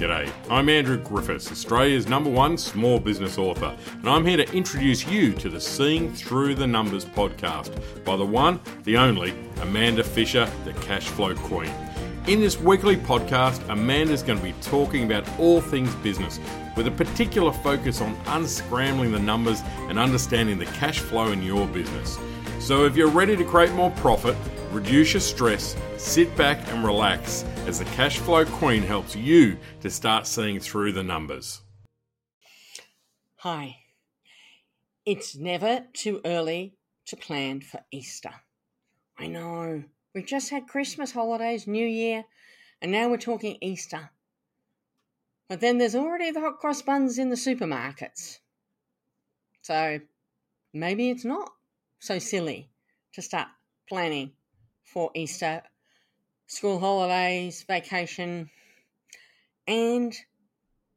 G'day, I'm Andrew Griffiths, Australia's number one small business author, and I'm here to introduce you to the Seeing Through the Numbers podcast by the one, the only, Amanda Fisher, the Cash Flow Queen. In this weekly podcast, Amanda's going to be talking about all things business, with a particular focus on unscrambling the numbers and understanding the cash flow in your business. So if you're ready to create more profit, reduce your stress, sit back and relax as the cash flow queen helps you to start seeing through the numbers. Hi. It's never too early to plan for Easter. I know. We've just had Christmas holidays, New Year, and now we're talking Easter. But then there's already the hot cross buns in the supermarkets. So maybe it's not so silly to start planning for Easter, school holidays, vacation, and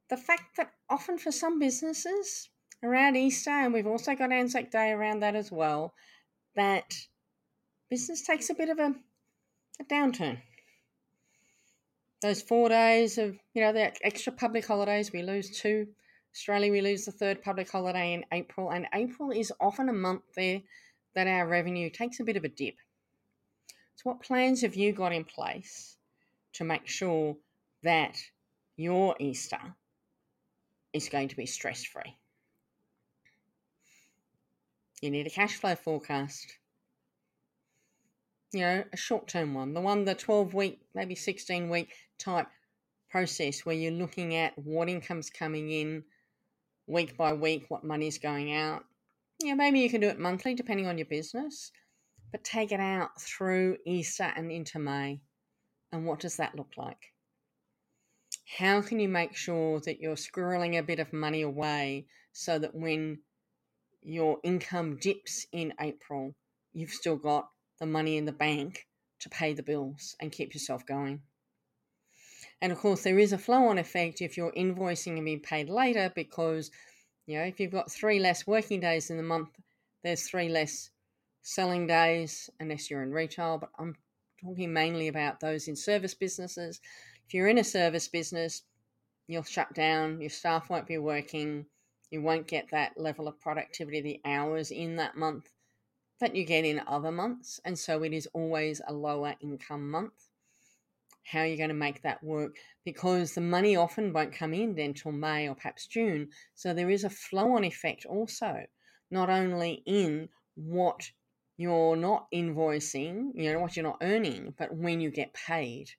the fact that often for some businesses around Easter, and we've also got Anzac Day around that as well, that business takes a bit of a, a downturn. Those four days of, you know, the extra public holidays, we lose two. Australia, we lose the third public holiday in April, and April is often a month there that our revenue takes a bit of a dip. So, what plans have you got in place to make sure that your Easter is going to be stress free? You need a cash flow forecast. You know, a short term one, the one, the 12 week, maybe 16 week type process where you're looking at what income's coming in week by week, what money's going out, yeah, maybe you can do it monthly depending on your business, but take it out through Easter and into May. And what does that look like? How can you make sure that you're squirreling a bit of money away so that when your income dips in April, you've still got the money in the bank to pay the bills and keep yourself going? And of course, there is a flow on effect if you're invoicing and being paid later because you know, if you've got three less working days in the month, there's three less selling days, unless you're in retail. But I'm talking mainly about those in service businesses. If you're in a service business, you'll shut down, your staff won't be working, you won't get that level of productivity, the hours in that month that you get in other months. And so it is always a lower income month how are you going to make that work because the money often won't come in until May or perhaps June. So there is a flow on effect also, not only in what you're not invoicing, you know, what you're not earning, but when you get paid.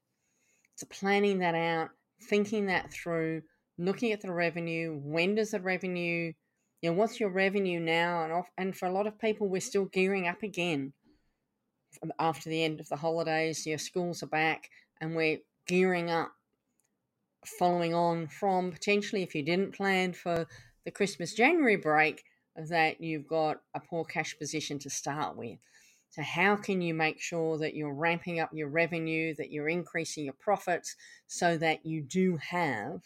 So planning that out, thinking that through, looking at the revenue, when does the revenue, you know, what's your revenue now? And off, and for a lot of people, we're still gearing up again after the end of the holidays. Your schools are back and we're gearing up following on from potentially if you didn't plan for the Christmas January break that you've got a poor cash position to start with. So, how can you make sure that you're ramping up your revenue, that you're increasing your profits so that you do have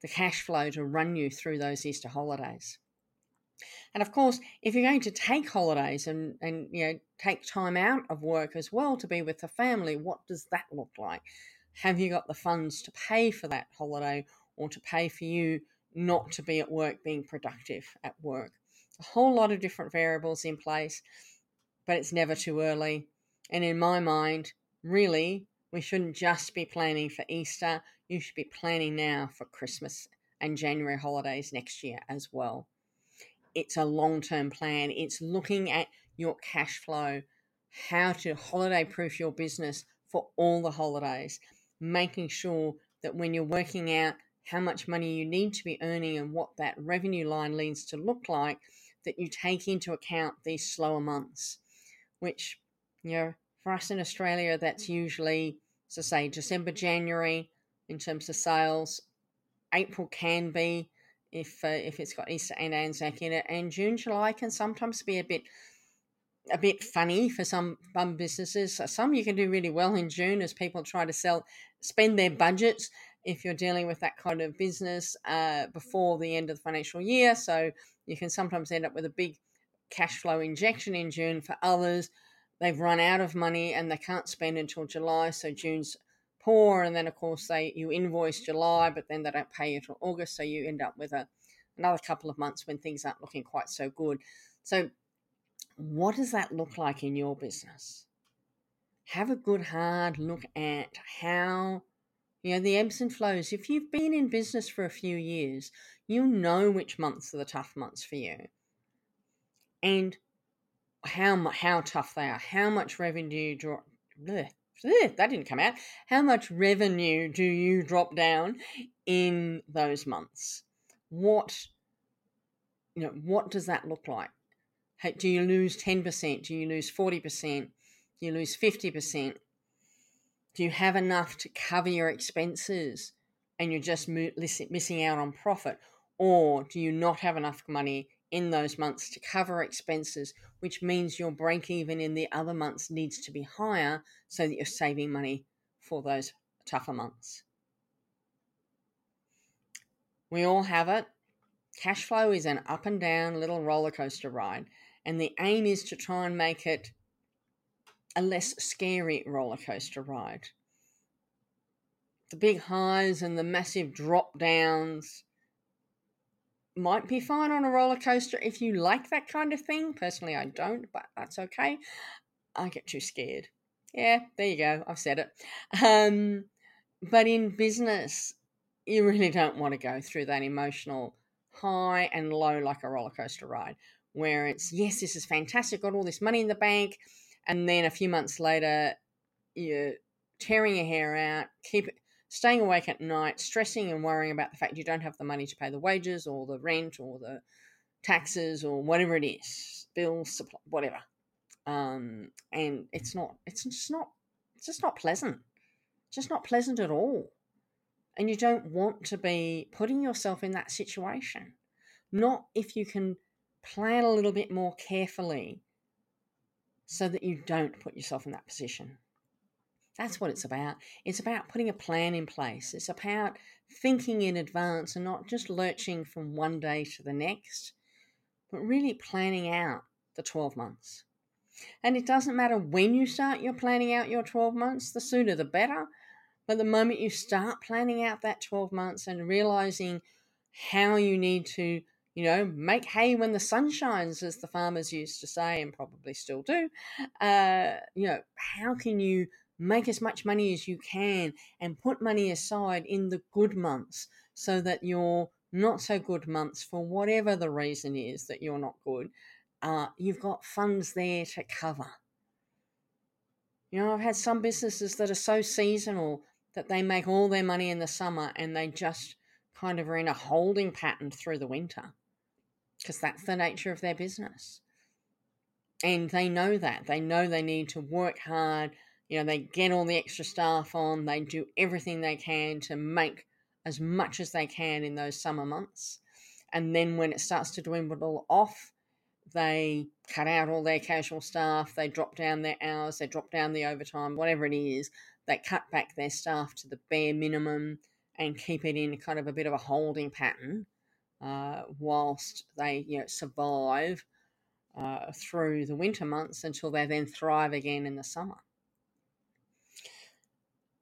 the cash flow to run you through those Easter holidays? And of course, if you're going to take holidays and, and you know take time out of work as well to be with the family, what does that look like? Have you got the funds to pay for that holiday or to pay for you not to be at work being productive at work? A whole lot of different variables in place, but it's never too early. And in my mind, really, we shouldn't just be planning for Easter, you should be planning now for Christmas and January holidays next year as well it's a long term plan. It's looking at your cash flow, how to holiday proof your business for all the holidays, making sure that when you're working out how much money you need to be earning and what that revenue line needs to look like, that you take into account these slower months, which, you know, for us in Australia, that's usually, so say, December, January in terms of sales. April can be if uh, if it's got Easter and Anzac in it. And June, July can sometimes be a bit a bit funny for some bum businesses. Some you can do really well in June as people try to sell, spend their budgets if you're dealing with that kind of business uh, before the end of the financial year. So you can sometimes end up with a big cash flow injection in June. For others, they've run out of money and they can't spend until July. So June's poor, and then of course they you invoice July, but then they don't pay you August, so you end up with a another couple of months when things aren't looking quite so good. So, what does that look like in your business? Have a good hard look at how you know the ebbs and flows. If you've been in business for a few years, you know which months are the tough months for you, and how how tough they are. How much revenue drop? Bleh, bleh, that didn't come out. How much revenue do you drop down in those months? What you know? What does that look like? Do you lose ten percent? Do you lose forty percent? Do you lose fifty percent? Do you have enough to cover your expenses and you're just missing out on profit? Or do you not have enough money in those months to cover expenses, which means your break even in the other months needs to be higher so that you're saving money for those tougher months? We all have it. Cash flow is an up and down little roller coaster ride, and the aim is to try and make it a less scary roller coaster ride. The big highs and the massive drop downs might be fine on a roller coaster if you like that kind of thing. Personally, I don't, but that's okay. I get too scared. Yeah, there you go. I've said it. Um, but in business, you really don't want to go through that emotional high and low like a roller coaster ride, where it's, yes, this is fantastic, got all this money in the bank, and then a few months later you're tearing your hair out keep staying awake at night stressing and worrying about the fact you don't have the money to pay the wages or the rent or the taxes or whatever it is bills supply, whatever. Um, and it's not it's just not it's just not pleasant. It's just not pleasant at all. And you don't want to be putting yourself in that situation. Not if you can plan a little bit more carefully so that you don't put yourself in that position. That's what it's about. It's about putting a plan in place. It's about thinking in advance and not just lurching from one day to the next, but really planning out the 12 months. And it doesn't matter when you start your planning out your 12 months, the sooner the better. But the moment you start planning out that 12 months and realizing how you need to you know, make hay when the sun shines, as the farmers used to say, and probably still do. Uh, you know, how can you make as much money as you can and put money aside in the good months so that your not so good months, for whatever the reason is that you're not good, uh, you've got funds there to cover. You know, I've had some businesses that are so seasonal that they make all their money in the summer and they just kind of are in a holding pattern through the winter because that's the nature of their business. And they know that. They know they need to work hard. You know, they get all the extra staff on, they do everything they can to make as much as they can in those summer months. And then when it starts to dwindle off, they cut out all their casual staff, they drop down their hours, they drop down the overtime, whatever it is, they cut back their staff to the bare minimum and keep it in kind of a bit of a holding pattern uh, whilst they you know survive uh, through the winter months until they then thrive again in the summer.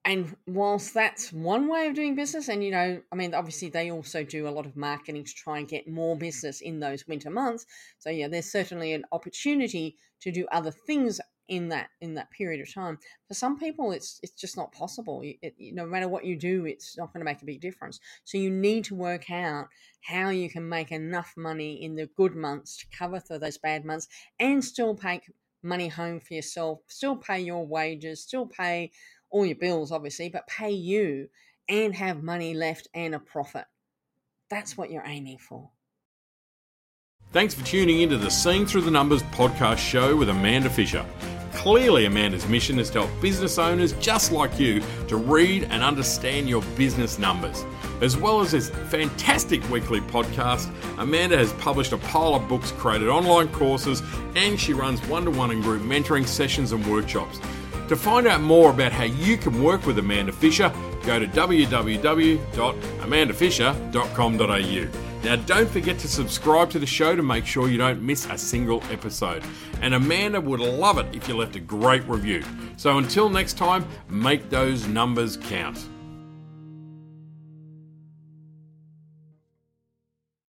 And whilst that's one way of doing business, and you know, I mean, obviously they also do a lot of marketing to try and get more business in those winter months. So yeah, there's certainly an opportunity to do other things in that in that period of time. For some people, it's it's just not possible. It, no matter what you do, it's not going to make a big difference. So you need to work out how you can make enough money in the good months to cover for those bad months, and still pay money home for yourself, still pay your wages, still pay all your bills, obviously, but pay you and have money left and a profit. That's what you're aiming for. Thanks for tuning into the Seeing Through the Numbers podcast show with Amanda Fisher. Clearly, Amanda's mission is to help business owners just like you to read and understand your business numbers. As well as this fantastic weekly podcast, Amanda has published a pile of books, created online courses, and she runs one to one and group mentoring sessions and workshops. To find out more about how you can work with Amanda Fisher, go to www.amandafisher.com.au. Now, don't forget to subscribe to the show to make sure you don't miss a single episode. And Amanda would love it if you left a great review. So until next time, make those numbers count.